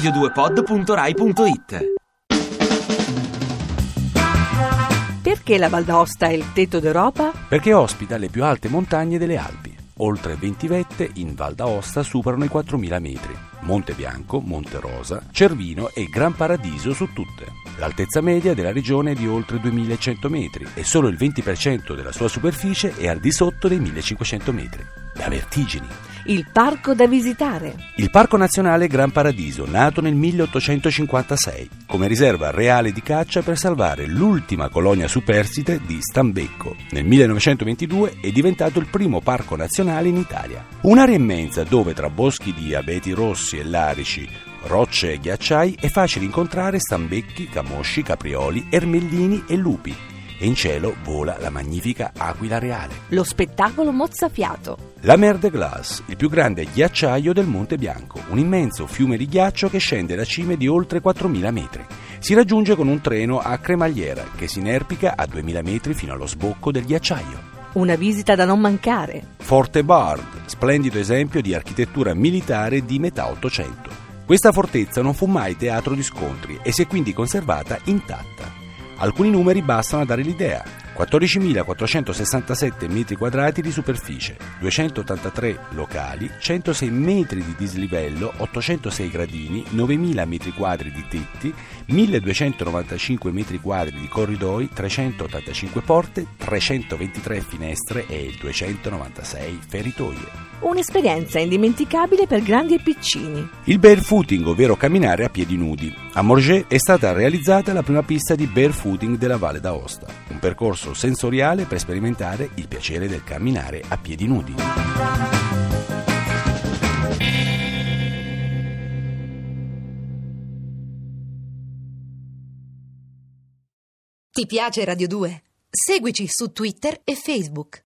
radio2pod.rai.it Perché la Val d'Aosta è il tetto d'Europa? Perché ospita le più alte montagne delle Alpi. Oltre 20 vette in Val d'Aosta superano i 4.000 metri. Monte Bianco, Monte Rosa, Cervino e Gran Paradiso su tutte. L'altezza media della regione è di oltre 2.100 metri e solo il 20% della sua superficie è al di sotto dei 1.500 metri. Da vertigini. Il parco da visitare. Il Parco Nazionale Gran Paradiso, nato nel 1856, come riserva reale di caccia per salvare l'ultima colonia superstite di Stambecco. Nel 1922 è diventato il primo parco nazionale in Italia. Un'area immensa dove tra boschi di abeti rossi e larici, rocce e ghiacciai è facile incontrare stambecchi, camosci, caprioli, ermellini e lupi. E in cielo vola la magnifica aquila reale. Lo spettacolo mozzafiato. La Mer de Glace, il più grande ghiacciaio del Monte Bianco, un immenso fiume di ghiaccio che scende da cime di oltre 4.000 metri. Si raggiunge con un treno a cremagliera che si inerpica a 2.000 metri fino allo sbocco del ghiacciaio. Una visita da non mancare. Forte Bard, splendido esempio di architettura militare di metà Ottocento. Questa fortezza non fu mai teatro di scontri e si è quindi conservata intatta. Alcuni numeri bastano a dare l'idea. 14.467 metri quadrati di superficie, 283 locali, 106 metri di dislivello, 806 gradini, 9.000 metri quadri di tetti, 1.295 metri quadri di corridoi, 385 porte, 323 finestre e 296 feritoie. Un'esperienza indimenticabile per grandi e piccini. Il barefooting, ovvero camminare a piedi nudi. A Morges è stata realizzata la prima pista di barefooting della Valle d'Aosta, un percorso sensoriale per sperimentare il piacere del camminare a piedi nudi. Ti piace Radio 2? Seguici su Twitter e Facebook.